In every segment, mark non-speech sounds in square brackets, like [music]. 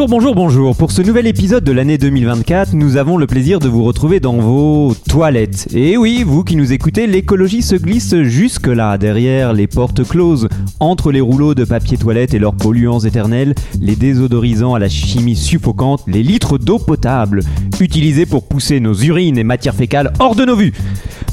Bonjour, bonjour, bonjour. Pour ce nouvel épisode de l'année 2024, nous avons le plaisir de vous retrouver dans vos toilettes. Et oui, vous qui nous écoutez, l'écologie se glisse jusque-là, derrière les portes closes, entre les rouleaux de papier toilette et leurs polluants éternels, les désodorisants à la chimie suffocante, les litres d'eau potable, utilisés pour pousser nos urines et matières fécales hors de nos vues.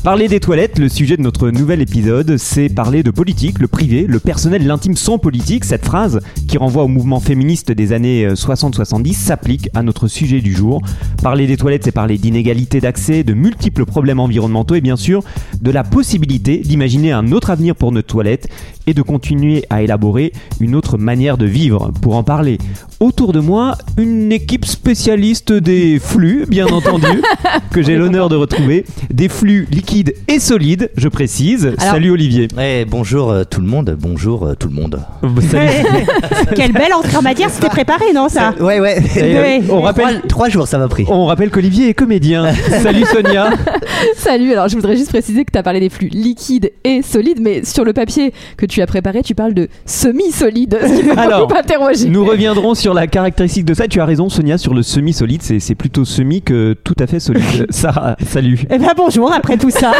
Parler des toilettes, le sujet de notre nouvel épisode, c'est parler de politique, le privé, le personnel, l'intime sans politique. Cette phrase, qui renvoie au mouvement féministe des années 60-70, s'applique à notre sujet du jour. Parler des toilettes, c'est parler d'inégalité d'accès, de multiples problèmes environnementaux et bien sûr de la possibilité d'imaginer un autre avenir pour nos toilettes et de continuer à élaborer une autre manière de vivre. Pour en parler, autour de moi, une équipe spécialiste des flux, bien entendu, [laughs] que j'ai l'honneur de retrouver. Des flux liquides et solides, je précise. Salut Olivier. Eh, bonjour euh, tout le monde, bonjour euh, tout le monde. [laughs] Quelle belle entrée en matière, c'était préparé, non ça Ouais, ouais. Ouais. On rappelle, Trois, trois jours ça m'a pris. on rappelle qu'Olivier est comédien. [laughs] Salut Sonia. [laughs] Salut, alors je voudrais juste préciser que tu as parlé des flux liquides et solides, mais sur le papier que tu as préparé, tu parles de semi-solide, [laughs] Alors, interrogé. Nous reviendrons sur la caractéristique de ça. Tu as raison, Sonia, sur le semi-solide. C'est c'est plutôt semi que tout à fait solide. Sarah, salut. Eh ben bonjour, après tout ça.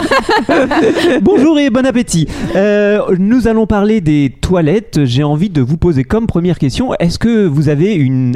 Bonjour et bon appétit. Euh, nous allons parler des toilettes. J'ai envie de vous poser comme première question est-ce que vous avez une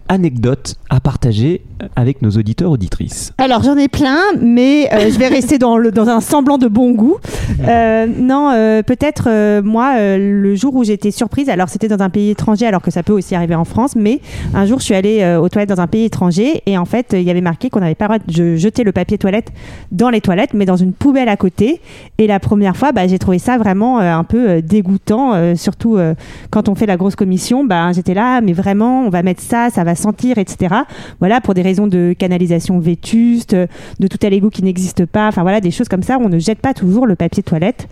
anecdote à partager avec nos auditeurs auditrices Alors j'en ai plein, mais euh, je vais rester dans, le, dans un semblant de bon goût. Euh, non, euh, peut-être moi, le jour où j'étais surprise, alors c'était dans un pays étranger, alors que ça peut aussi arriver en France, mais un jour je suis allée aux toilettes dans un pays étranger et en fait il y avait marqué qu'on n'avait pas le droit de jeter le papier toilette dans les toilettes, mais dans une poubelle à côté. Et la première fois, bah, j'ai trouvé ça vraiment un peu dégoûtant, surtout quand on fait la grosse commission. Bah, j'étais là, mais vraiment, on va mettre ça, ça va sentir, etc. Voilà, pour des raisons de canalisation vétuste, de tout à l'égout qui n'existe pas. Enfin voilà, des choses comme ça. On ne jette pas toujours le papier toilette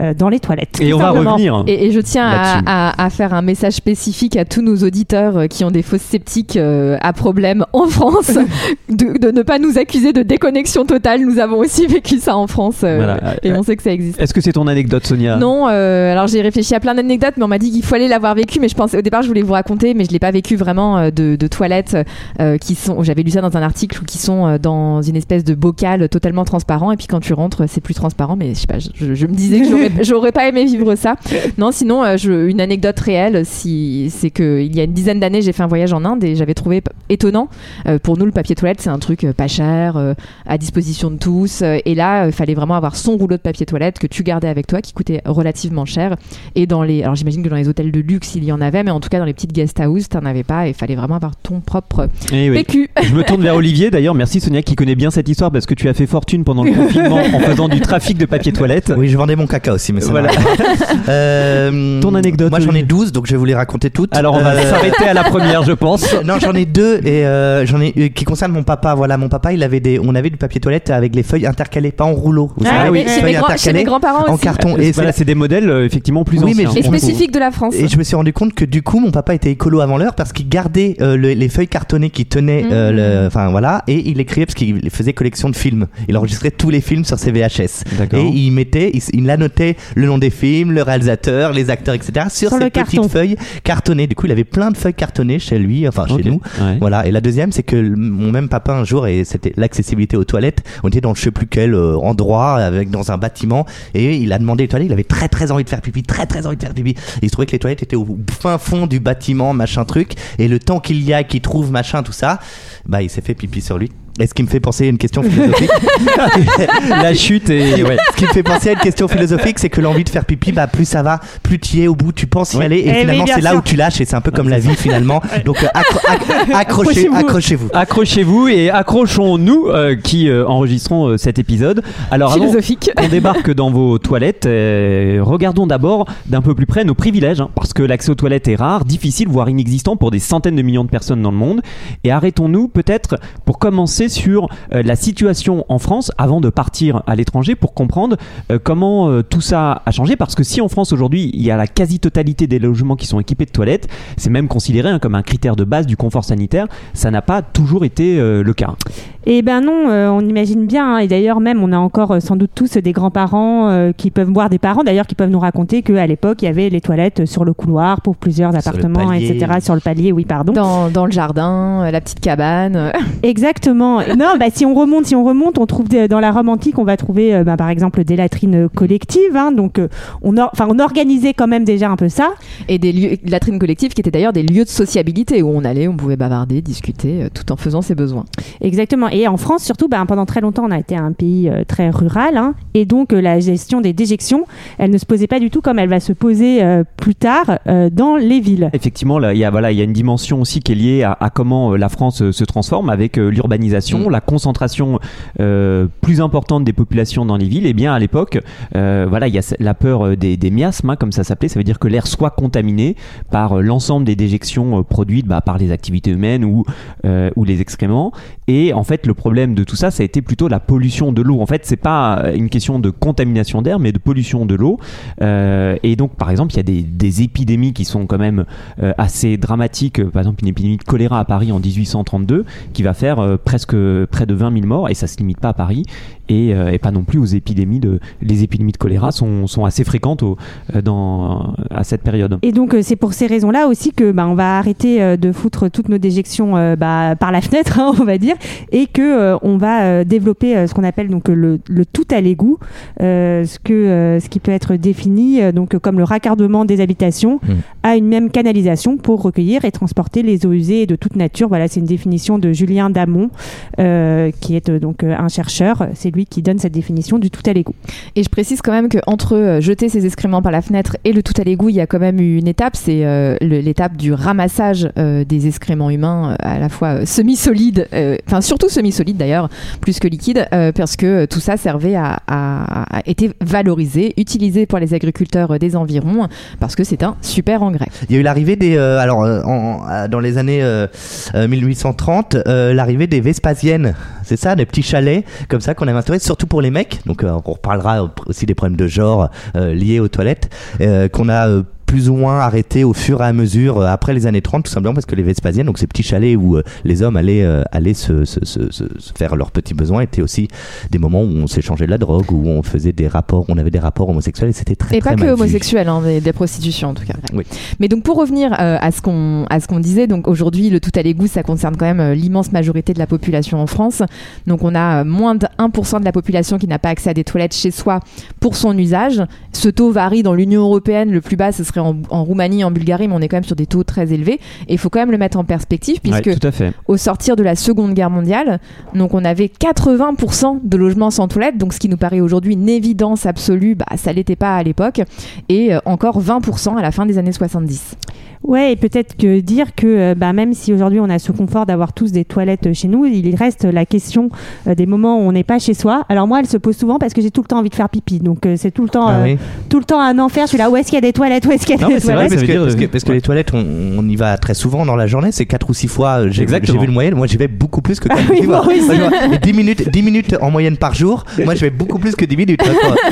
euh, dans les toilettes. Et on va revenir. Et, et je tiens à, Là-dessus. à- à faire un message spécifique à tous nos auditeurs euh, qui ont des fausses sceptiques euh, à problème en France, [laughs] de, de ne pas nous accuser de déconnexion totale. Nous avons aussi vécu ça en France euh, Voilà. et on sait que ça existe. Est-ce que c'est ton anecdote, Sonia? Non, euh, alors j'ai réfléchi à plein d'anecdotes, mais on m'a dit qu'il fallait l'avoir vécu. Mais je pensais au départ, je voulais vous raconter, mais je l'ai pas vécu vraiment de, de toilettes euh, qui sont. J'avais lu ça dans un article qui sont dans une espèce de bocal totalement transparent, et puis quand tu rentres, c'est plus transparent. Mais je sais pas, je, je me disais que j'aurais- j'aurais pas aimé vivre ça. Non, sinon, euh, je- une anecdote réelle, si c'est que il y a une dizaine d'années, j'ai fait un voyage en Inde et j'avais trouvé p- étonnant. euh, pour nous, le papier toilette, c'est un truc euh, pas cher, euh, à disposition de tous. euh, et là, il fallait vraiment avoir son rouleau de papier toilette que tu gardais avec toi, qui coûtait relativement cher. Et dans les, alors j'imagine que dans les hôtels de luxe, il y en avait, mais en tout cas dans les petites guest house, t'en avais pas. Et il fallait vraiment avoir ton propre Eh oui. PQ. Je me tourne vers Olivier d'ailleurs. Merci Sonia qui connaît bien cette histoire parce que tu as fait fortune pendant le confinement en faisant du trafic de papier toilette. Oui, je vendais mon caca aussi, mais ça Voilà. [laughs] Euh, Ton anecdote, Moi j'en ai Olivier 12, donc je vais vous les raconter toutes. Alors on va Euh, s'arrêter à la première, je pense. [laughs] Non, j'en ai deux et euh, j'en ai qui concernent mon papa. Voilà, mon papa, il avait des, on avait du papier toilette avec les feuilles intercalées, pas en rouleau. Vous Ah savez, oui, feuilles mes grands- chez intercalées mes grands-parents en carton. Et Et, voilà, c'est- c'est des modèles effectivement plus Oui, mais anciens. Et on- spécifique de la France. et je me suis rendu compte que du coup, mon papa était écolo avant l'heure parce qu'il gardait euh, le- les feuilles cartonnées qui tenaient, le- enfin voilà, et il écrivait parce qu'il faisait collection de films. Il enregistrait tous les films sur ses VHS. D'accord. Et il mettait, il, il annotait le nom des films, le réalisateur, les acteurs, etc. sur, Sur ces petites carton. feuilles cartonnées. Du coup, il avait plein de feuilles cartonnées chez lui, enfin chez nous. Ouais. Voilà. Et la deuxième, c'est que mon même papa un jour, et c'était l'accessibilité aux toilettes. On était dans je sais plus quel euh, endroit, avec dans un bâtiment, et il a demandé les toilettes. Il avait très très envie de faire pipi, très très envie de faire pipi. Et il se trouvait que les toilettes étaient au fin fond du bâtiment, machin truc. Et le temps qu'il y a, qu'il trouve machin tout ça, bah il s'est fait pipi sur lui. Et ce qui me fait penser à une question philosophique. [laughs] La chute et ouais. Ce qui me fait penser à une question philosophique, c'est que l'envie de faire pipi, bah plus ça va, plus tu y es au bout, tu penses y Ouais. aller, Eh et oui, finalement c'est là où tu lâches, et c'est un peu comme la vie finalement. Donc euh, accro- acc- accrochez, Accrochez-vous. accrochez-vous. Accrochez-vous et accrochons-nous euh, qui euh, enregistrons euh, cet épisode. Alors avant qu'on débarque dans vos toilettes, euh, regardons d'abord d'un peu plus près nos privilèges, hein, parce que l'accès aux toilettes est rare, difficile, voire inexistant pour des centaines de millions de personnes dans le monde. Et arrêtons-nous peut-être pour commencer sur euh, la situation en France avant de partir à l'étranger pour comprendre euh, comment euh, tout ça a changé. Parce que si en France aujourd'hui il y a la quasi-totalité des logements qui sont équipés de toilettes, c'est même considéré hein, comme un critère de base du confort sanitaire. Ça n'a pas toujours été le cas. Eh ben non, euh, on imagine bien. hein, et d'ailleurs, même, on a encore euh, sans doute tous des grands-parents euh, qui peuvent voir des parents, d'ailleurs, qui peuvent nous raconter qu'à l'époque, il y avait les toilettes sur le couloir pour plusieurs appartements, etc. Sur le palier, oui, pardon. Dans, dans le jardin, euh, la petite cabane. [laughs] Exactement. non, bah, si on remonte, si on remonte, on trouve des- dans la Rome antique, on va trouver, euh, bah, par exemple, des latrines collectives. hein. donc, euh, on, or- enfin, on organisait quand même déjà un peu ça. Et des lieux, latrines collectives qui étaient d'ailleurs des lieux de sociabilité où on allait, on pouvait bavarder, discuter, euh, tout en faisant ses besoins. Exactement. Et en France, surtout, bah, pendant très longtemps, on a été un pays euh, très rural. hein. et donc, euh, la gestion des déjections, elle ne se posait pas du tout comme elle va se poser euh, plus tard dans les villes. Effectivement, il y a voilà, il y a une dimension aussi qui est liée à, à comment la France se transforme avec l'urbanisation, Mm. la concentration plus importante des populations dans les villes. Et bien à l'époque, voilà, il y a la peur des, des miasmes, hein, comme ça s'appelait. Ça veut dire que l'air soit contaminé par l'ensemble des déjections produites bah, par les activités humaines ou ou les excréments. Et en fait, le problème de tout ça, ça a été plutôt la pollution de l'eau. En fait, c'est pas euh, une question de contamination d'air, mais de pollution de l'eau. Euh, et donc, par exemple, il y a des, épidémies qui sont quand même euh, assez dramatiques. Par exemple, une épidémie de choléra à Paris en 1832 qui va faire presque près de 20 000 morts. Et ça se limite pas à Paris et, euh, et pas non plus aux épidémies de. Les épidémies de choléra sont, sont assez fréquentes au- euh, dans, à cette période. Et donc, euh, c'est pour ces raisons-là aussi que bah, on va arrêter de foutre toutes nos déjections euh, bah, par la fenêtre, [laughs] hein, on va dire, et que euh, on va développer ce qu'on appelle donc le, le tout à l'égout, euh, ce que euh, ce qui peut être défini donc comme le raccordement des habitations Mm. à une même canalisation pour recueillir et transporter les eaux usées de toute nature. Voilà, c'est une définition de Julien Damon, euh, qui est euh, donc un chercheur. C'est lui qui donne cette définition du tout à l'égout. Et je précise quand même qu'entre euh, jeter ses excréments par la fenêtre et le tout à l'égout, il y a quand même eu une étape, c'est euh, l'étape du ramassage euh, des excréments humains, euh, à la fois euh, semi-solides, euh, enfin surtout semi-solides d'ailleurs, plus que liquides, euh, parce que tout ça servait à, à, à été valorisé, utilisé pour les agriculteurs euh, des environs, parce que c'est un super engrais. Il y a eu l'arrivée des, euh, alors en- dans les années euh, euh, 1830, euh, l'arrivée des Vespasiennes, c'est ça, des petits chalets comme ça qu'on avait instaurés, surtout pour les mecs. Donc euh, on reparlera aussi des problèmes de genre euh, liés aux toilettes euh, qu'on a plus ou moins arrêté au fur et à mesure euh, après les années 30 tout simplement parce que les Vespasiennes donc ces petits chalets où euh, les hommes allaient euh, allaient se, se, se, faire leurs petits besoins étaient aussi des moments où on s'échangeait de la drogue où on faisait des rapports on avait des rapports homosexuels et c'était très Et très pas que mal homosexuels, hein, des, des prostitutions en tout cas. Oui. Mais donc pour revenir à ce qu'on à ce qu'on disait, donc aujourd'hui le tout à l'égout, ça concerne quand même l'immense majorité de la population en France. Donc on a moins de 1% de la population qui n'a pas accès à des toilettes chez soi pour son usage. Ce taux varie dans l'Union européenne. Le plus bas, ce serait en, en Roumanie, en Bulgarie, mais on est quand même sur des taux très élevés. Et il faut quand même le mettre en perspective Ouais, puisque tout à fait. au sortir de la Seconde Guerre mondiale, donc on avait 80% de logements sans toilette, donc ce qui nous paraît aujourd'hui une évidence absolue, bah, ça l'était pas à l'époque, et euh, encore 20% à la fin des années 70. Ouais, et peut-être que dire que euh, bah, même si aujourd'hui on a ce confort d'avoir tous des toilettes chez nous, il reste la question euh, des moments où on n'est pas chez soi. Alors moi, elle se pose souvent parce que j'ai tout le temps envie de faire pipi, donc euh, c'est tout le temps, Ah euh, oui. tout le temps un enfer. Je suis là, où est-ce qu'il y a des toilettes? Où est-ce qu'il y a Non, des mais c'est vrai, toilettes parce que, veut dire, parce que, euh, parce que ouais. les toilettes, on, on y va très souvent dans la journée, c'est 4 ou 6 fois. euh, J'ai Exactement. j'ai vu une moyenne, moi j'y vais beaucoup plus que [laughs] 4 oui, ou 6 moi fois. aussi. Moi, je vois, et 10 minutes, 10 minutes en moyenne par jour, moi je vais beaucoup plus que 10 minutes.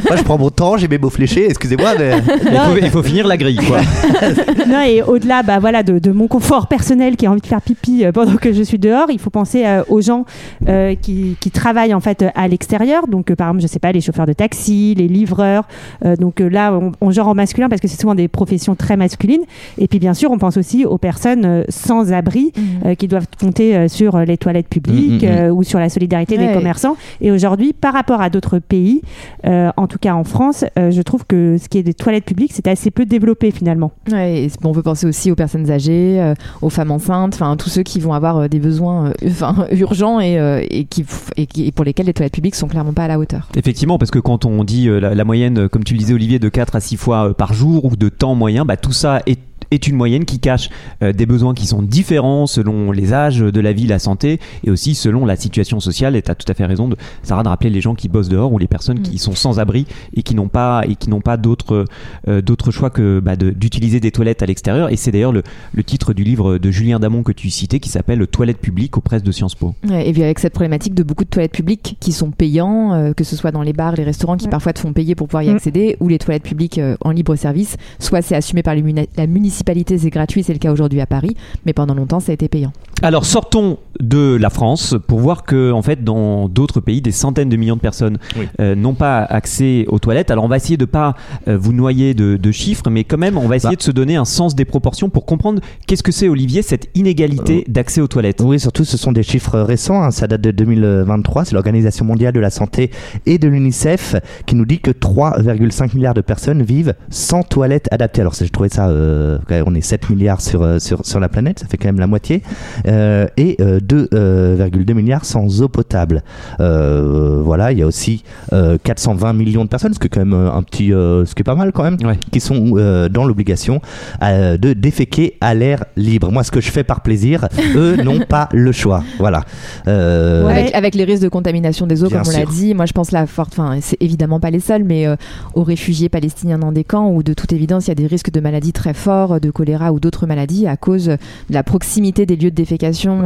moi je prends mon temps, j'ai mes mots fléchés, excusez-moi, mais. Il faut, il faut finir la grille, quoi. [laughs] Non, et au-delà bah, voilà, de, de mon confort personnel qui a envie de faire pipi euh, pendant que je suis dehors, il faut penser euh, aux gens euh, qui, qui travaillent en fait à l'extérieur. Donc, euh, par exemple, je sais pas, les chauffeurs de taxi, les livreurs. Euh, donc euh, là, on, on genre en masculin parce que c'est souvent des professions très masculines. Et puis, bien sûr, on pense aussi aux personnes euh, sans abri euh, qui doivent compter euh, sur les toilettes publiques mm. euh, ou sur la solidarité des commerçants. Et aujourd'hui, par rapport à d'autres pays, euh, en tout cas en France, euh, je trouve que ce qui est des toilettes publiques, c'est assez peu développé finalement. Ouais, et bon, on peut penser aussi aux personnes âgées, euh, aux femmes enceintes, enfin tous ceux qui vont avoir des besoins euh, [laughs] enfin, urgents et, euh, et, qui, et, qui- et pour lesquels les toilettes publiques sont clairement pas à la hauteur. Effectivement, parce que quand on dit euh, la, la moyenne, comme tu le disais Olivier, de 4 à 6 fois euh, par jour ou de temps moyen, bah, tout ça est est une moyenne qui cache euh, des besoins qui sont différents selon les âges de la vie, la santé et aussi selon la situation sociale. Et tu as tout à fait raison, de, Sarah, de rappeler les gens qui bossent dehors ou les personnes qui sont sans abri et qui n'ont pas, et qui n'ont pas d'autre euh, d'autre choix que bah, de- d'utiliser des toilettes à l'extérieur. Et c'est d'ailleurs le, le titre du livre de Julien Damon que tu citais qui s'appelle Toilettes publiques aux presses de Sciences Po. Ouais, et puis avec cette problématique de beaucoup de toilettes publiques qui sont payants, euh, que ce soit dans les bars, les restaurants qui Ouais. parfois te font payer pour pouvoir y Mm. accéder, ou les toilettes publiques euh, en libre service, soit c'est assumé par les muni- la municipalité, c'est gratuit, c'est le cas aujourd'hui à Paris, mais pendant longtemps ça a été payant. Alors sortons de la France pour voir que en fait dans d'autres pays des centaines de millions de personnes Oui. euh, n'ont pas accès aux toilettes. Alors on va essayer de pas euh, vous noyer de, de chiffres, mais quand même on va essayer Bah. de se donner un sens des proportions pour comprendre qu'est-ce que c'est Olivier cette inégalité d'accès aux toilettes. Oui, surtout, ce sont des chiffres récents. hein, ça date de 2023. C'est l'Organisation mondiale de la santé et de l'UNICEF qui nous dit que 3,5 milliards de personnes vivent sans toilettes adaptées. Alors, je trouvais ça. euh, on est 7 milliards sur, euh, sur, sur la planète. Ça fait quand même la moitié. Euh, et euh, 2,2 milliards sans eau potable. Euh, voilà, il y a aussi euh, 420 millions de personnes, ce qui est quand même euh, un petit. euh, ce qui est pas mal quand même Ouais. qui sont euh, dans l'obligation euh, de déféquer à l'air libre. Moi, ce que je fais par plaisir, [laughs] eux n'ont pas le choix. Voilà. Euh, Ouais. Avec, avec les risques de contamination des eaux, comme on l'a dit, moi je pense la forte, enfin c'est évidemment pas les seuls, mais euh, aux réfugiés palestiniens dans des camps où de toute évidence il y a des risques de maladies très forts, de choléra ou d'autres maladies à cause de la proximité des lieux de défécation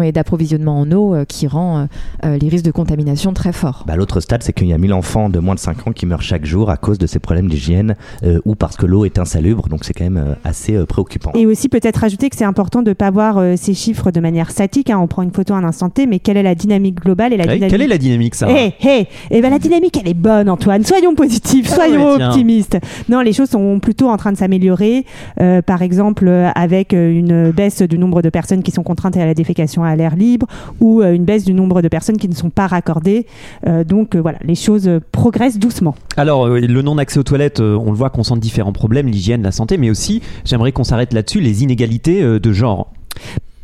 et d'approvisionnement en eau euh, qui rend euh, euh, les risques de contamination très forts. bah, L'autre stade, c'est qu'il y a 1000 enfants de moins de 5 ans qui meurent chaque jour à cause de ces problèmes d'hygiène euh, ou parce que l'eau est insalubre. Donc, c'est quand même euh, assez euh, préoccupant. Et aussi peut-être rajouter que c'est important de ne pas voir euh, ces chiffres de manière statique. hein. On prend une photo à un instant T, mais quelle est la dynamique globale et la Ouais, dynamique Quelle est la dynamique ça? Hé, hé, eh ben la dynamique elle est bonne Antoine, soyons positifs, Ah soyons ouais, optimistes. Non, les choses sont plutôt en train de s'améliorer, Euh, par exemple avec une baisse du nombre de personnes qui sont contraintes à la défécation à l'air libre ou euh, une baisse du nombre de personnes qui ne sont pas raccordées. Euh, donc euh, voilà, les choses progressent doucement. Alors, le non-accès aux toilettes, on le voit qu'on sent différents problèmes, l'hygiène, la santé, mais aussi, j'aimerais qu'on s'arrête là-dessus, les inégalités de genre.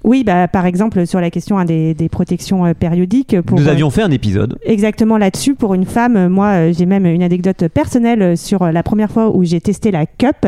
Oui, bah, par exemple sur la question hein, des, des protections euh, périodiques. Pour, Nous euh, avions fait un épisode. Exactement là-dessus, pour une femme, euh, moi j'ai même une anecdote personnelle sur la première fois où j'ai testé la cup.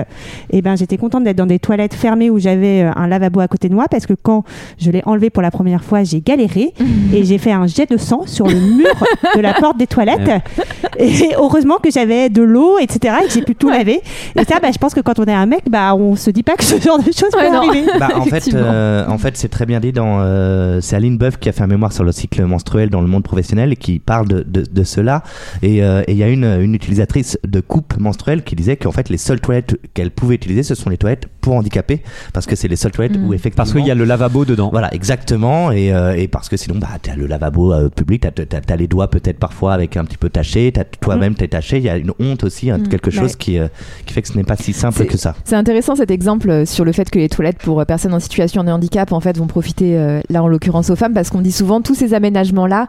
Et ben j'étais contente d'être dans des toilettes fermées où j'avais un lavabo à côté de moi parce que quand je l'ai enlevé pour la première fois, j'ai galéré [laughs] et j'ai fait un jet de sang sur le mur de la porte des toilettes. [laughs] Et heureusement que j'avais de l'eau, etc. et que j'ai pu tout laver. Et ça, bah, je pense que quand on est un mec, bah on se dit pas que ce genre de choses Ouais, peut non. arriver. Bah, en fait, euh, en fait, c'est très bien dit dans. euh, c'est Aline Boeuf qui a fait un mémoire sur le cycle menstruel dans le monde professionnel et qui parle de, de, de cela. Et euh, et il y a une, une utilisatrice de coupe menstruelle qui disait qu'en fait, les seules toilettes qu'elle pouvait utiliser, ce sont les toilettes pour handicapés, parce que c'est les seules toilettes Mm. où effectivement. Parce qu'il y a le lavabo dedans. Voilà, exactement. Et, euh, et parce que sinon, bah, t'as le lavabo public, t'as, t'as, t'as les doigts peut-être parfois avec un petit peu tachés, t'as toi-même t'es taché. Il y a une honte aussi, hein, Mm. quelque chose Ouais. qui, qui fait que ce n'est pas si simple C'est- que ça. C'est intéressant cet exemple sur le fait que les toilettes pour personnes en situation de handicap en fait vont profiter euh, là en l'occurrence aux femmes parce qu'on dit souvent tous ces aménagements là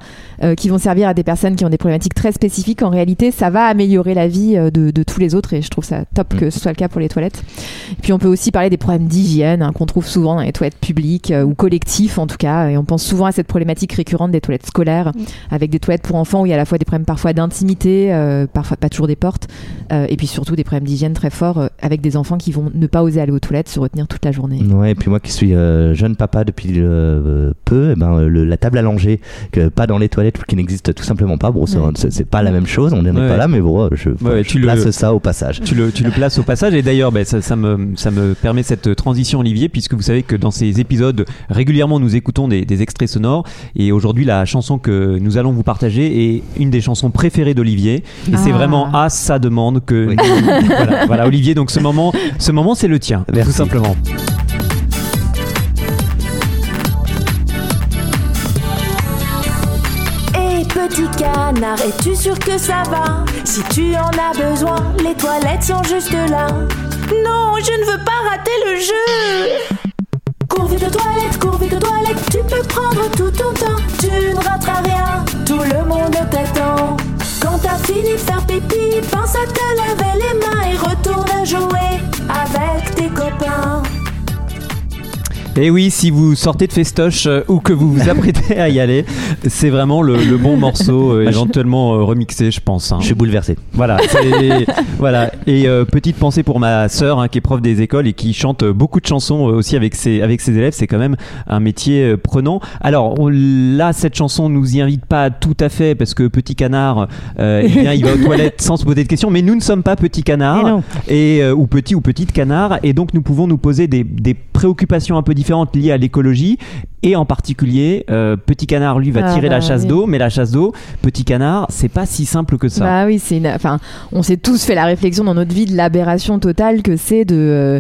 qui vont servir à des personnes qui ont des problématiques très spécifiques en réalité ça va améliorer la vie euh, de, de tous les autres et je trouve ça top Mm. que ce soit le cas pour les toilettes. Et puis on peut aussi parler des problèmes d'hygiène hein, qu'on trouve souvent dans les toilettes publiques euh, ou collectives en tout cas et on pense souvent à cette problématique récurrente des toilettes scolaires avec des toilettes pour enfants où il y a à la fois des problèmes parfois d'intimité, euh, parfois pas toujours des portes euh, et puis surtout des problèmes d'hygiène très forts euh, avec des enfants qui vont ne pas oser aller aux toilettes, se retenir toute la journée. Ouais, et puis moi qui suis euh, jeune papa depuis euh, peu, eh ben, euh, le- la table à langer, que pas dans les toilettes, qui n'existe tout simplement pas. Bon, c'est, Ouais. c'est- c'est pas la même chose, on n'est Ouais. pas là, mais bon, je, Ouais, je tu le- place ça au passage. Tu le, tu le places au passage et d'ailleurs ben, ça, ça me, ça me permet cette transition Olivier puisque vous savez que dans ces épisodes régulièrement nous écoutons des, des extraits sonores et aujourd'hui la chanson que nous allons vous partager est une des chansons préférées d'Olivier et c'est Ah. vraiment à sa demande que Oui. voilà, voilà, Olivier donc ce moment ce moment c'est le tien Merci. tout simplement canard, es-tu sûr que ça va? Si tu en as besoin, les toilettes sont juste là. Non, je ne veux pas rater le jeu. Cours vite aux toilettes, cours vite aux toilettes, tu peux prendre tout ton temps. Tu ne rateras rien, tout le monde t'attend. Quand t'as fini de faire pipi, pense à te laver les mains et retourne jouer avec tes copains. Et oui, si vous sortez de festoche euh, ou que vous vous apprêtez à y aller, c'est vraiment le, le bon morceau, euh, éventuellement euh, remixé, je pense. hein. Je suis bouleversé. Voilà, c'est- [laughs] voilà. Et euh, petite pensée pour ma sœur hein, qui est prof des écoles et qui chante euh, beaucoup de chansons euh, aussi avec ses avec ses élèves. C'est quand même un métier euh, prenant. Alors on- là, cette chanson nous y invite pas tout à fait parce que Petit Canard, euh, eh bien, il va aux toilettes sans se poser de questions. Mais nous ne sommes pas Petit Eh Canard non. et euh, ou Petit ou Petite Canard et donc nous pouvons nous poser des, des préoccupations un peu différentes liées à l'écologie et en particulier euh, Petit Canard lui va Ah, tirer la bah, chasse oui. d'eau, mais la chasse d'eau, Petit Canard, c'est pas si simple que ça. Bah oui, c'est une... enfin, on s'est tous fait la réflexion dans notre vie de l'aberration totale que c'est de euh,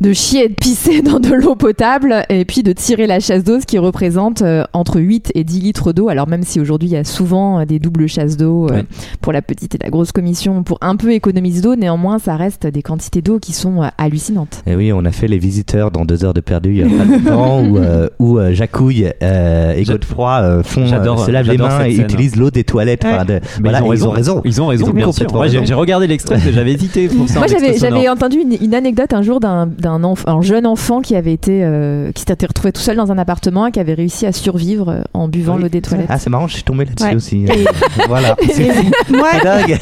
de chier et de pisser [laughs] dans de l'eau potable et puis de tirer la chasse d'eau, ce qui représente euh, entre 8 et 10 litres d'eau. Alors même si aujourd'hui il y a souvent euh, des doubles chasses d'eau euh, Ouais. pour la petite et la grosse commission pour un peu économiser d'eau, néanmoins ça reste des quantités d'eau qui sont euh, hallucinantes. Et oui, on a fait les visiteurs dans deux heures de perdu il y a pas longtemps [laughs] où, euh, où euh, Jacouille euh, et Godefroy euh, font, J'adore- se lavent les j'adore mains et scène. utilisent l'eau des toilettes. Enfin, de- Mais voilà, ils, ont raison. ils ont raison. Ils ont raison, Ils ont bien sûr. complètement Moi, j'ai- raison. j'ai regardé l'extrait, j'avais hésité pour ça. en Moi, j'avais, entendu une, une anecdote un jour d'un, d'un enf- un jeune enfant qui avait été, euh, qui s'était retrouvé tout seul dans un appartement et qui avait réussi à survivre en buvant Oui. l'eau des toilettes. Ah, c'est marrant, je suis tombé là-dessus Ouais. aussi. Et- [laughs] voilà. [laughs] Moi, C'est dingue.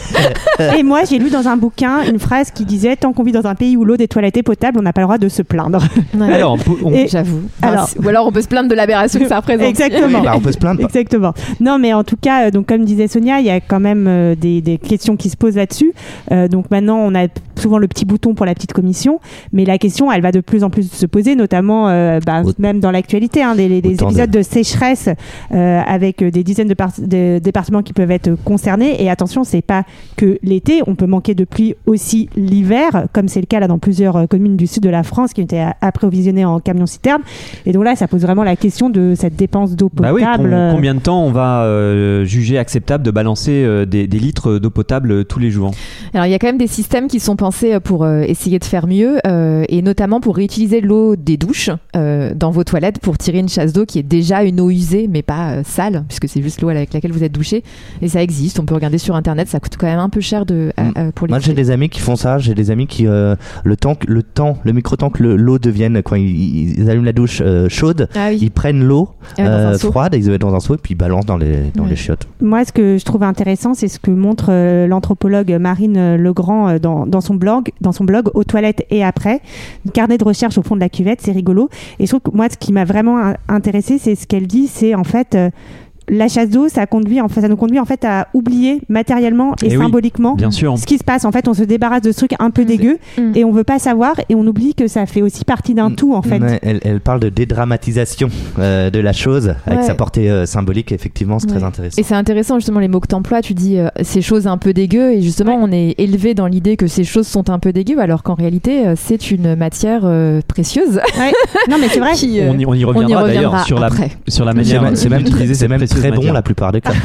et moi, j'ai lu dans un bouquin une phrase qui disait Tant qu'on vit dans un pays où l'eau des toilettes est potable, on n'a pas le droit de se plaindre. Ouais. Alors, on- J'avoue. Alors- ou alors on peut se plaindre de l'aberration que ça représente. Exactement. Oui, bah, on peut se plaindre. Exactement. Non, mais en tout cas, euh, donc comme disait Sonia, il y a quand même euh, des, des questions qui se posent là-dessus. Euh, donc maintenant, on a souvent le petit bouton pour la petite commission, mais la question, elle va de plus en plus se poser, notamment euh, bah, même dans l'actualité, hein, des, des- des Autant épisodes de, sécheresse euh, avec des dizaines de, par- de départements qui peuvent être concernés. Et attention, c'est pas que l'été, on peut manquer de pluie aussi l'hiver, comme c'est le cas là dans plusieurs communes du sud de la France qui ont été approvisionnées en camions citernes. Et donc là, ça pose vraiment la question de cette dépense d'eau bah potable. oui, com- euh, combien de temps on va euh, juger acceptable de balancer euh, des, des litres d'eau potable euh, tous les jours? Alors il y a quand même des systèmes qui sont pensés pour euh, essayer de faire mieux euh, et notamment pour réutiliser l'eau des douches euh, dans vos toilettes pour tirer une chasse d'eau qui est déjà une eau usée mais pas euh, sale puisque c'est juste l'eau avec laquelle vous êtes douché et ça existe. On peut regarder sur internet. Ça coûte quand même un peu cher de Mm. pour les. Moi, j'ai des amis qui font ça. J'ai des amis qui, euh, le temps, que- le temps, le micro-temps que le- l'eau devienne, quand ils, ils allument la douche euh, chaude, Ah oui. ils prennent l'eau euh, froide, ils la mettent dans un seau et puis ils balancent dans les, dans Ouais. les chiottes. Moi, ce que je trouve intéressant, c'est ce que montre euh, l'anthropologue Marine euh, Legrand euh, dans, dans son blog, dans son blog aux toilettes et après, un carnet de recherche au fond de la cuvette, c'est rigolo. Et je trouve que moi, ce qui m'a vraiment in- intéressé, c'est ce qu'elle dit, c'est en fait euh, la chasse d'eau, ça conduit, en fait, ça nous conduit en fait à oublier matériellement et, Eh oui, symboliquement. Bien sûr. Ce qui se passe, en fait, on se débarrasse de ce truc un peu dégueu Mm. et on veut pas savoir et on oublie que ça fait aussi partie d'un Mm. tout, en fait. Ouais, elle, elle parle de dédramatisation euh, de la chose avec Ouais. sa portée euh, symbolique. Effectivement, c'est très intéressant. Et c'est intéressant justement les mots que t'emploies. Tu dis euh, ces choses un peu dégueu et justement on est élevé dans l'idée que ces choses sont un peu dégueu alors qu'en réalité euh, c'est une matière euh, précieuse. Ouais. Non, mais c'est vrai. [laughs] qui, euh, On y, on y reviendra d'ailleurs sur la, après. sur la manière même, c'est même, cette même précieuse très bon la plupart des cas. [laughs]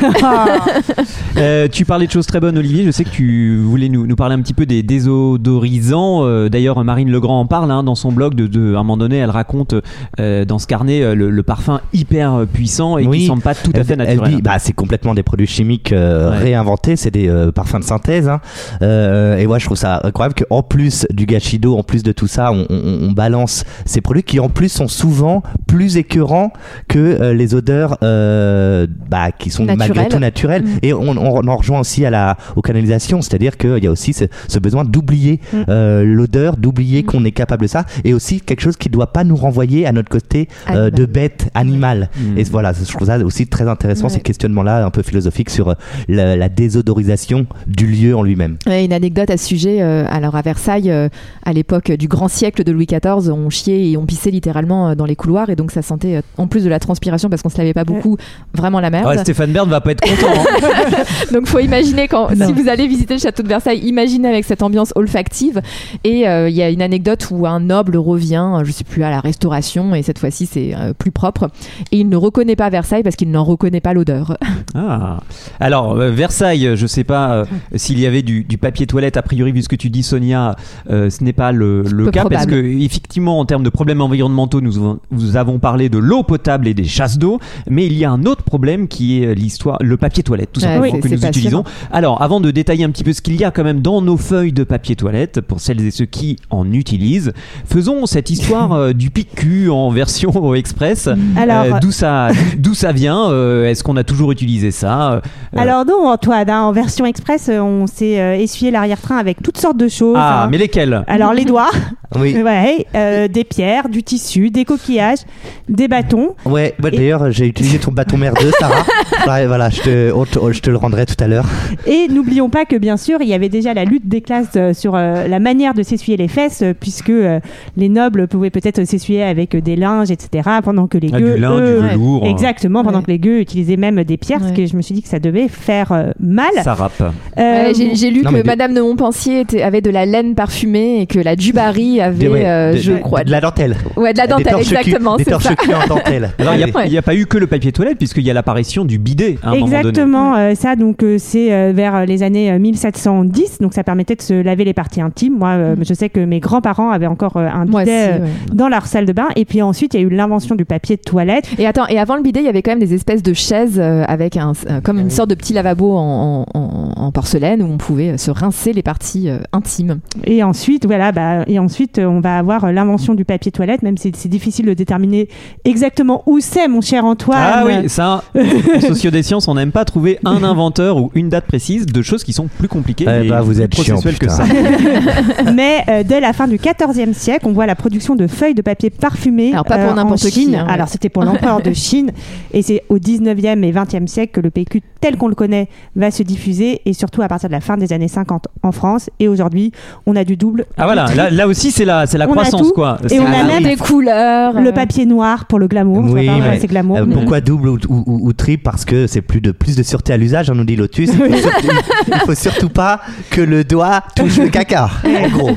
Euh, tu parlais de choses très bonnes, Olivier. Je sais que tu voulais nous, nous parler un petit peu des désodorisants. Euh, D'ailleurs, Marine Legrand en parle hein, dans son blog. De, de- à un moment donné, elle raconte euh, dans ce carnet euh, le, le parfum hyper puissant et Oui. qui semble pas tout à Elle- fait elle naturel. dit, bah, c'est complètement des produits chimiques euh, Ouais. réinventés, c'est des euh, parfums de synthèse. hein. Euh, et moi, je trouve ça incroyable qu'en plus du gâchis d'eau, en plus de tout ça, on, on- on balance ces produits qui en plus sont souvent plus écœurants que euh, les odeurs euh, bah, qui sont malgré tout naturelles. Mm. Et on, on en rejoint aussi à la, aux canalisations, c'est-à-dire qu'il y a aussi ce, ce besoin d'oublier Mm. euh, l'odeur, d'oublier Mm. qu'on est capable de ça, et aussi quelque chose qui ne doit pas nous renvoyer à notre côté euh, Animal. de bête animale. Et voilà, je trouve ça aussi très intéressant, ces questionnements-là un peu philosophiques sur euh, la, la désodorisation du lieu en lui-même. Ouais, une anecdote à ce sujet. euh, alors à Versailles, euh, à l'époque du grand siècle de Louis XIV, on chiait et on pissait littéralement euh, dans les couloirs et donc ça sentait, euh, en plus de la transpiration parce qu'on se lavait pas beaucoup, vraiment la merde. Ouais, Stéphane Bern va pas être content. hein. [laughs] Donc faut imaginer quand Non. si vous allez visiter le château de Versailles, imaginez avec cette ambiance olfactive. Et euh, il y a une anecdote où un noble revient, je sais plus à la restauration, et cette fois-ci c'est euh, plus propre, et il ne reconnaît pas Versailles parce qu'il n'en reconnaît pas l'odeur. [laughs] Ah. Alors, euh, Versailles, je sais pas euh, s'il y avait du, du papier toilette. A priori, vu ce que tu dis, Sonia, euh, ce n'est pas le, cas. Parce que, effectivement, en termes de problèmes environnementaux, nous avons, nous avons parlé de l'eau potable et des chasses d'eau. Mais il y a un autre problème qui est l'histoire, le papier toilette, tout simplement. que nous utilisons. Alors, avant de détailler un petit peu ce qu'il y a quand même dans nos feuilles de papier toilette, pour celles et ceux qui en utilisent, faisons cette histoire euh, du PQ en version [laughs] express. Alors- Euh, d'où ça, d'où ça vient euh, Est-ce qu'on a toujours utilisé ça Euh, Alors non, Antoine, hein, en version express, euh, on s'est euh, essuyé l'arrière-train avec toutes sortes de choses. Ah, hein. mais lesquels Alors les doigts, [laughs] Oui. ouais, euh, des pierres, du tissu, des coquillages, des bâtons. Ouais, ouais, d'ailleurs, j'ai utilisé ton bâton merdeux, Sarah. [laughs] Ouais, voilà, je te, on je te le rendrai tout à l'heure. Et n'oublions pas que bien sûr, il y avait déjà la lutte des classes euh, sur euh, la manière de s'essuyer les fesses, euh, puisque euh, les nobles pouvaient peut-être s'essuyer avec des linges, etc., pendant que les Ah, gueux, du lin, eux, du velours. hein. exactement, pendant Ouais. que les gueux utilisaient même des pierres, Ouais. que je me suis dit que ça devait faire euh, mal. Ça rappe. Euh, j'ai j'ai lu Non, que de- Madame de Montpensier était- avait de la laine parfumée et que la Dubarry avait, Des- ouais, euh, de- je de- crois, De la dentelle. ouais, de la Des dentelle, torches-culs- exactement, Des c'est ça. torches-culs en dentelle. Alors, il n'y a, a pas eu que le papier toilette, puisqu'il y a l'apparition du bidet à un moment donné. Exactement, euh, ça donc euh, c'est euh, vers les années euh, 1710, donc ça permettait de se laver les parties intimes. Moi, euh, je sais que mes grands-parents avaient encore euh, un bidet aussi, euh, ouais. dans leur salle de bain. Et puis ensuite, il y a eu l'invention du papier de toilette. Et attends, et avant le bidet, il y avait quand même des espèces de chaises euh, avec un, euh, comme une sorte de petit lavabo en, en- porcelaine où on pouvait se rincer les parties euh, intimes. Et ensuite, voilà, bah, et ensuite, on va avoir l'invention du papier toilette, même si c'est difficile de déterminer exactement où c'est, mon cher Antoine. Ah oui, ça, [laughs] en socio des sciences, on n'aime pas trouver un inventeur ou une date précise de choses qui sont plus compliquées Eh et bah, vous êtes chiant, processuelles que putain. ça. [laughs] Mais euh, dès la fin du XIVe siècle, on voit la production de feuilles de papier parfumées Alors, pas pour euh, n'importe en qui, Chine. hein, ouais. Alors c'était pour l'empereur de Chine, et c'est au XIXe et XXe siècle que le PQ tel qu'on le connaît va se diffuser, et surtout à partir de la fin des années 50 en France. Et aujourd'hui, on a du double. Ah voilà, là, aussi c'est la, c'est la On a croissance tout, quoi. et on a même- des couleurs. le papier noir pour le glamour. Oui, ouais, c'est. Euh, pourquoi double ou, ou, ou- ou triple Parce que c'est plus de, plus de sûreté à l'usage, on nous dit Lotus. Il faut, surtout, il faut surtout pas que le doigt touche le caca, en gros.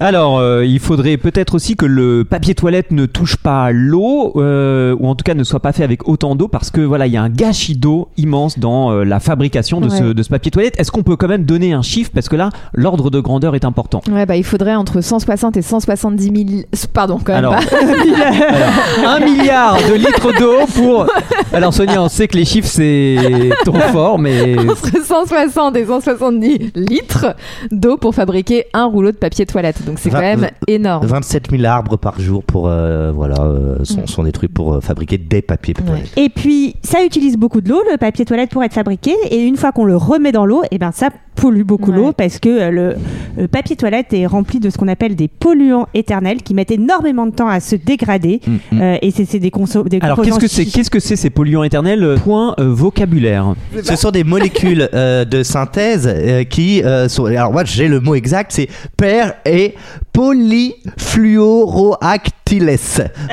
Alors, euh, il faudrait peut-être aussi que le papier toilette ne touche pas l'eau, euh, ou en tout cas ne soit pas fait avec autant d'eau, parce que voilà, il y a un gâchis d'eau immense dans euh, la fabrication de, ce, de ce papier toilette. Est-ce qu'on peut quand même donner un chiffre? Parce que là, l'ordre de grandeur est important. Ouais, bah, il faudrait entre 160 et 170 000. Pardon, quand même Alors, pas. [laughs] alors, un milliard de litres d'eau pour. Alors, Sonia, on sait que les chiffres c'est [laughs] trop fort, mais entre 160 et 170 litres d'eau pour fabriquer un rouleau de papier toilette. Donc c'est quand même énorme. 27 000 arbres par jour pour, euh, voilà, euh, sont, sont détruits pour euh, fabriquer des papiers Ouais. toilettes. Et puis, ça utilise beaucoup de l'eau, le papier toilette, pour être fabriqué. Et une fois qu'on le remet dans l'eau, et ben ça pollue beaucoup Ouais. l'eau parce que euh, le, le papier toilette est rempli de ce qu'on appelle des polluants éternels qui mettent énormément de temps à se dégrader. Mm, mm. Euh, et c'est des, des alors qu'est-ce que c'est Qu'est-ce que c'est ces polluants éternels Point euh, vocabulaire. Ce sont des molécules [laughs] euh, de synthèse euh, qui euh, sont. Alors moi j'ai le mot exact, c'est per et polyfluoroactyles.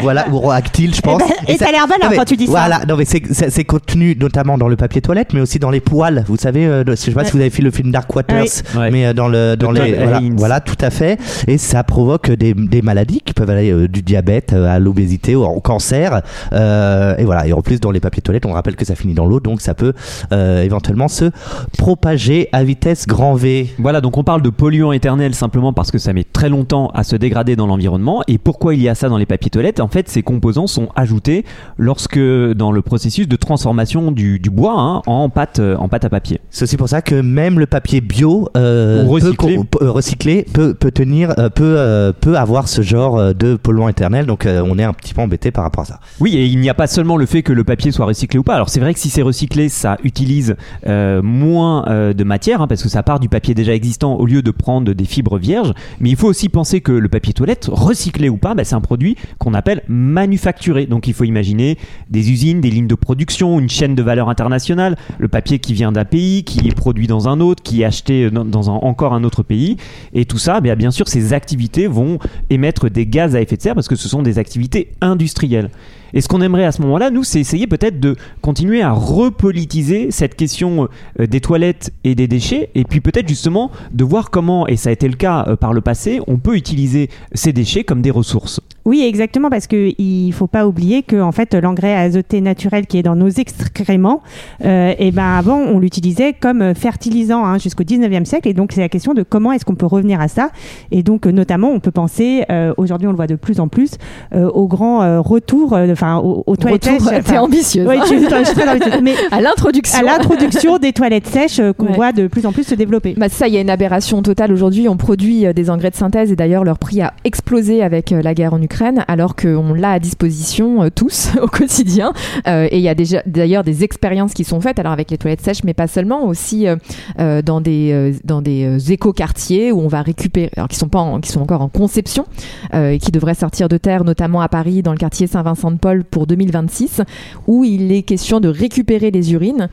Voilà, ou roactyle, je pense. ben, et ça a l'air mais quand tu dis ça. Voilà, non mais c'est- contenu notamment dans le papier toilette, mais aussi dans les poils. Vous savez, euh, je sais pas si vous avez fait le film Dark Waters. Ouais. mais euh, dans le dans les voilà, voilà, tout à fait. Et ça provoque des, des maladies qui peuvent aller euh, du diabète à l'obésité ou au cancer. Euh, et voilà. Et en plus dans les papiers toilettes, on rappelle que ça finit dans l'eau, donc ça peut euh, éventuellement se propager à vitesse grand V. Voilà, donc on parle de polluants éternels simplement parce que ça met très longtemps à se dégrader dans l'environnement. Et pourquoi il y a ça dans les papiers toilettes? En fait, ces composants sont ajoutés lorsque dans le processus de transformation du, du bois hein, en pâte euh, en pâte à papier. C'est aussi pour ça que même le papier bio euh, recyclé. peut, peut- recyclé peut, peut tenir, peut, euh, peut avoir ce genre de polluant éternel. Donc on est un petit peu embêté par rapport à ça. Oui, et il n'y a pas seulement le fait que le papier soit recyclé Alors c'est vrai que si c'est recyclé, ça utilise euh, moins euh, de matière, hein, parce que ça part du papier déjà existant au lieu de prendre des fibres vierges. Mais il faut aussi penser que le papier toilette, recyclé ou pas, bah, c'est un produit qu'on appelle manufacturé. Donc il faut imaginer des usines, des lignes de production, une chaîne de valeur internationale, le papier qui vient d'un pays, qui est produit dans un autre, qui est acheté dans, dans encore un autre pays. Et tout ça, bah, bien sûr, ces activités vont émettre des gaz à effet de serre parce que ce sont des activités industrielles. Et ce qu'on aimerait à ce moment-là, nous, c'est essayer peut-être de continuer à repolitiser cette question euh, des toilettes et des déchets, et puis peut-être justement de voir comment, et ça a été le cas euh, par le passé, on peut utiliser ces déchets comme des ressources. Oui, exactement, parce que il faut pas oublier que en fait l'engrais azoté naturel qui est dans nos excréments, euh, et ben avant on l'utilisait comme fertilisant hein, jusqu'au 19e siècle, et donc c'est la question de comment est-ce qu'on peut revenir à ça, et donc notamment on peut penser, euh, aujourd'hui on le voit de plus en plus, euh, au grand euh, retour, euh, enfin au, au toilettes Retour, sèches, t'es ambitieuse. oui, hein. je je très ambitieuse, mais [laughs] à l'introduction. à l'introduction des toilettes sèches euh, qu'on Ouais. voit de plus en plus se développer. Bah ça, il y a une aberration totale aujourd'hui. On produit des engrais de synthèse et d'ailleurs leur prix a explosé avec la guerre en Ukraine, alors qu'on l'a à disposition euh, tous [laughs] au quotidien. Euh, et il y a d'ailleurs des expériences qui sont faites, alors avec les toilettes sèches, mais pas seulement, aussi euh, dans des dans des éco-quartiers où on va récupérer, alors qui sont pas qui sont encore en conception et qui devraient sortir de terre, notamment à Paris dans le quartier Saint-Vincent-de-Paul pour 2026, où il est question de récupérer les urines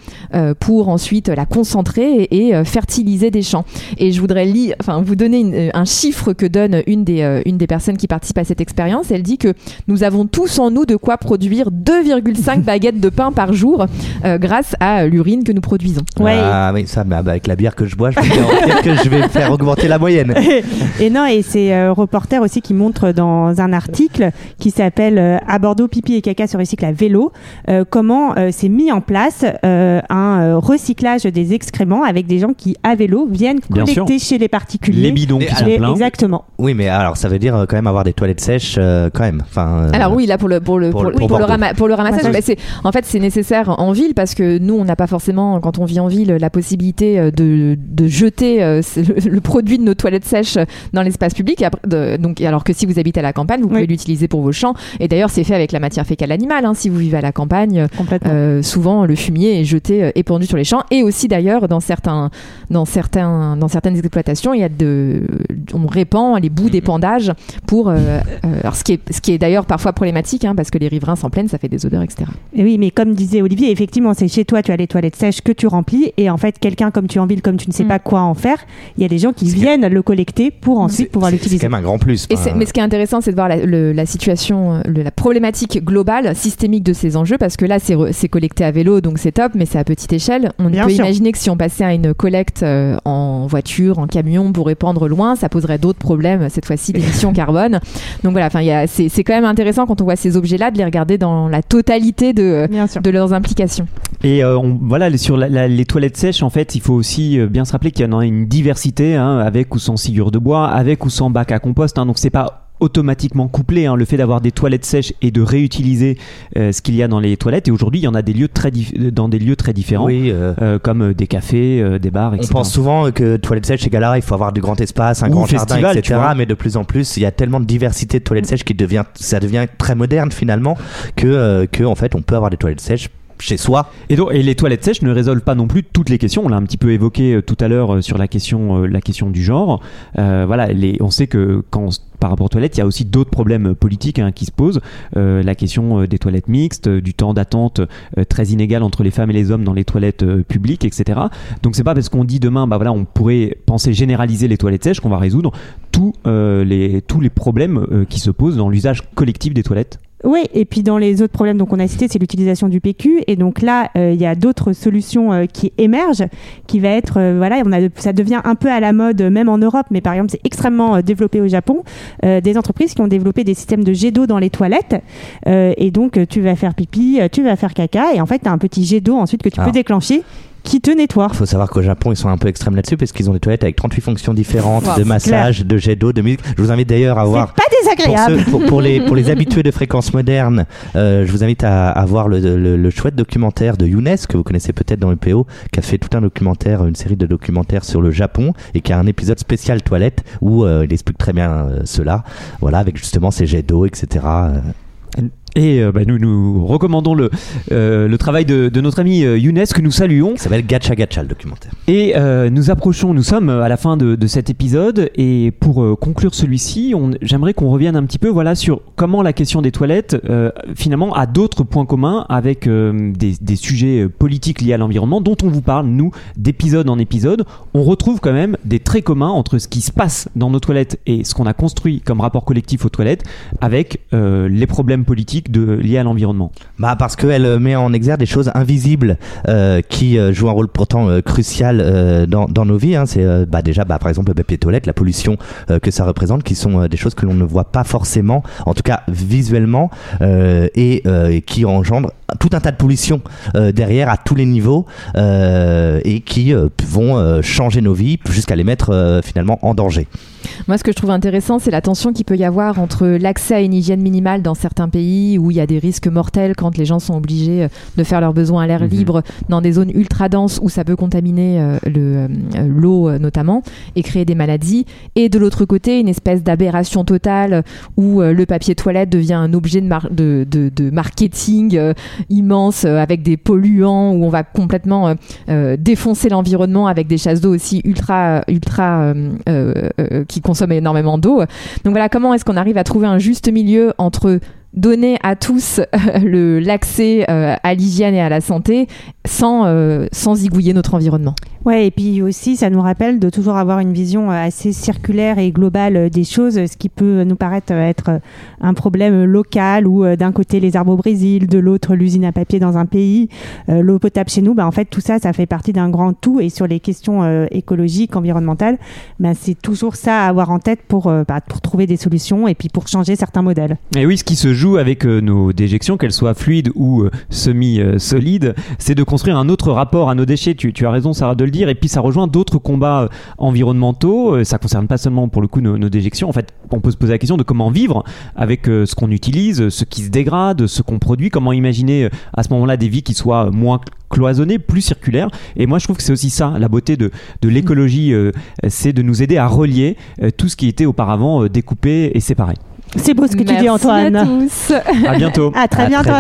pour ensuite la concentrer et, fertiliser des champs. Et je voudrais enfin, vous donner un chiffre que donne une des, une des personnes qui participent à cette expérience. Elle dit que nous avons tous en nous de quoi produire 2,5 baguettes de pain par jour euh, grâce à l'urine que nous produisons. Ouais. Ah oui, ça, bah, bah, avec la bière que je bois, je peux garantir que je vais faire augmenter la moyenne. [laughs] Et non, et c'est euh, reporter aussi qui montre dans un article qui s'appelle euh, À Bordeaux, pipi et caca se recycle à vélo, euh, comment euh, s'est mis en place euh, un recyclage des excréments avec des gens qui, à vélo, viennent collecter chez les particuliers. Les bidons Mais qui sont pleins. exactement. Oui, mais alors ça veut dire quand même avoir des toilettes sèches, euh, quand même. Enfin, euh, Alors oui, là pour le pour le Pour pour, le- le- pour pour le, Bordeaux. rama- pour le ramassage, bah, c'est en fait c'est nécessaire en ville parce que nous on n'a pas forcément quand on vit en ville la possibilité euh, de, de jeter euh, [laughs] le, le produit de nos toilettes sèches dans l'espace public. Après, de- donc alors que si vous habitez à la campagne, vous pouvez Oui. l'utiliser pour vos champs. Et d'ailleurs c'est fait avec la matière fécale animale. hein. si vous vivez à la campagne, euh, souvent le fumier est jeté euh, épandu sur les champs et aussi d'ailleurs dans certains dans certains dans certaines exploitations il y a de on répand les bouts d'épandage pour euh, euh, alors ce qui est ce qui est d'ailleurs parfois problématique hein, parce que les riverains s'en plaignent ça fait des odeurs etc Et oui, mais comme disait Olivier, effectivement, c'est chez toi, tu as les toilettes sèches que tu remplis, et en fait, quelqu'un comme tu es en ville, comme tu ne sais Mm. pas quoi en faire, il y a des gens qui viennent le collecter pour ensuite pouvoir c'est- C'est l'utiliser. quand même un grand plus. Et mais ce qui est intéressant, c'est de voir la, le- la situation, euh, le- la problématique globale, systémique de ces enjeux, parce que là, c'est collecté à vélo, donc c'est top, mais c'est à petite échelle. On Bien peut sûr. imaginer que si on passait à une collecte euh, en voiture, en camion, pour répandre loin, ça poserait d'autres problèmes, cette fois-ci d'émissions [laughs] carbone. Donc voilà, enfin, il y a- c'est c'est quand même intéressant quand on voit ces objets-là de les regarder dans la totalité de, de leurs implications. Et euh, on- voilà, sur la- la- les toilettes sèches, en fait, il faut aussi euh, bien se rappeler qu'il y en a une diversité, hein, avec ou sans sciure de bois, avec ou sans bac à compost. hein, donc c'est pas automatiquement couplé hein, le fait d'avoir des toilettes sèches et de réutiliser euh, ce qu'il y a dans les toilettes. Et aujourd'hui il y en a des lieux très dif- dans des lieux très différents Oui, euh, euh, comme euh, des cafés euh, des bars on etc pense souvent que toilettes sèches égale à il faut avoir du grand espace, un Ou grand festival, jardin, etc. Mais de plus en plus, il y a tellement de diversité de toilettes sèches qui devient, ça devient très moderne finalement que, euh, que en fait, on peut avoir des toilettes sèches chez soi. Et, les toilettes sèches ne résolvent pas non plus toutes les questions. On l'a un petit peu évoqué euh, tout à l'heure euh, sur la question, euh, la question du genre. Voilà, on sait que par rapport aux toilettes, il y a aussi d'autres problèmes politiques hein, qui se posent. La question des toilettes mixtes, du temps d'attente très inégal entre les femmes et les hommes dans les toilettes publiques, etc. Donc c'est pas parce qu'on dit demain, bah voilà, on pourrait penser généraliser les toilettes sèches qu'on va résoudre tous les tous les problèmes qui se posent dans l'usage collectif des toilettes. Oui, et puis dans les autres problèmes donc on a cité, c'est l'utilisation du PQ, et donc là euh, il y a d'autres solutions euh, qui émergent, qui va être euh, voilà, on a, ça devient un peu à la mode même en Europe, mais par exemple c'est extrêmement développé au Japon, des entreprises qui ont développé des systèmes de jet d'eau dans les toilettes, et donc tu vas faire pipi, tu vas faire caca, et en fait tu as un petit jet d'eau ensuite que tu Ah. peux déclencher qui te nettoie. Il faut savoir qu'au Japon, ils sont un peu extrêmes là-dessus parce qu'ils ont des toilettes avec 38 fonctions différentes Wow, de massage, de jet d'eau, de musique. Je vous invite d'ailleurs à voir. C'est pas Pour, désagréable. ceux- pour, pour les, pour les habitués de fréquences modernes, euh, je vous invite à, à voir le, le- le chouette documentaire de Younes, que vous connaissez peut-être dans le PO, qui a fait tout un documentaire, une série de documentaires sur le Japon, et qui a un épisode spécial toilette où euh, il explique très bien euh, cela, voilà, avec justement ces jets d'eau, etc. Et euh, bah, nous nous recommandons le, euh, le travail de, de notre ami euh, Younes que nous saluons. qui s'appelle Gacha Gacha, le documentaire. Et euh, nous approchons, nous sommes à la fin de, de cet épisode et pour euh, conclure celui-ci, j'aimerais qu'on revienne un petit peu voilà sur comment la question des toilettes euh, finalement a d'autres points communs avec euh, des, des sujets politiques liés à l'environnement dont on vous parle nous d'épisode en épisode. On retrouve quand même des traits communs entre ce qui se passe dans nos toilettes et ce qu'on a construit comme rapport collectif aux toilettes avec euh, les problèmes politiques de, liées à l'environnement Bah parce qu'elle euh, met en exergue des choses invisibles euh, qui euh, jouent un rôle pourtant euh, crucial euh, dans, dans nos vies. Hein. C'est euh, bah déjà bah, par exemple le papier toilette, la pollution euh, que ça représente, qui sont euh, des choses que l'on ne voit pas forcément, en tout cas visuellement, euh, et, euh, et qui engendrent tout un tas de pollution euh, derrière à tous les niveaux euh, et qui euh, vont euh, changer nos vies jusqu'à les mettre euh, finalement en danger. Moi, ce que je trouve intéressant, c'est la tension qu'il peut y avoir entre l'accès à une hygiène minimale dans certains pays où il y a des risques mortels quand les gens sont obligés euh, de faire leurs besoins à l'air Mhm. libre dans des zones ultra denses où ça peut contaminer euh, le, euh, l'eau euh, notamment et créer des maladies. Et de l'autre côté, une espèce d'aberration totale où euh, le papier toilette devient un objet de, mar- de, de- de marketing euh, immense euh, avec des polluants où on va complètement euh, euh, défoncer l'environnement avec des chasses d'eau aussi ultra ultra euh, euh, euh, qui consomment énormément d'eau. Donc voilà, comment est-ce qu'on arrive à trouver un juste milieu entre donner à tous euh, le l'accès euh, à l'hygiène et à la santé sans euh, sans zigouiller notre environnement. Ouais, et puis aussi, ça nous rappelle de toujours avoir une vision assez circulaire et globale des choses, ce qui peut nous paraître être un problème local où d'un côté les arbres au Brésil, de l'autre l'usine à papier dans un pays, euh, l'eau potable chez nous. Bah, en fait, tout ça, ça fait partie d'un grand tout. Et sur les questions euh, écologiques, environnementales, bah, c'est toujours ça à avoir en tête pour, euh, bah, pour trouver des solutions et puis pour changer certains modèles. Et oui, ce qui se joue avec euh, nos déjections, qu'elles soient fluides ou euh, semi-solides, c'est de construire un autre rapport à nos déchets. Tu, as raison, Sarah, de le dire. Et puis, ça rejoint d'autres combats euh, environnementaux. Ça concerne pas seulement, pour le coup, nos, déjections. En fait, on peut se poser la question de comment vivre avec ce qu'on utilise, ce qui se dégrade, ce qu'on produit. Comment imaginer à ce moment-là des vies qui soient moins cloisonnées, plus circulaires. Et moi, je trouve que c'est aussi ça, la beauté de, l'écologie, c'est de nous aider à relier tout ce qui était auparavant découpé et séparé. C'est beau ce que tu dis, Antoine. À tous. À bientôt. À très bientôt.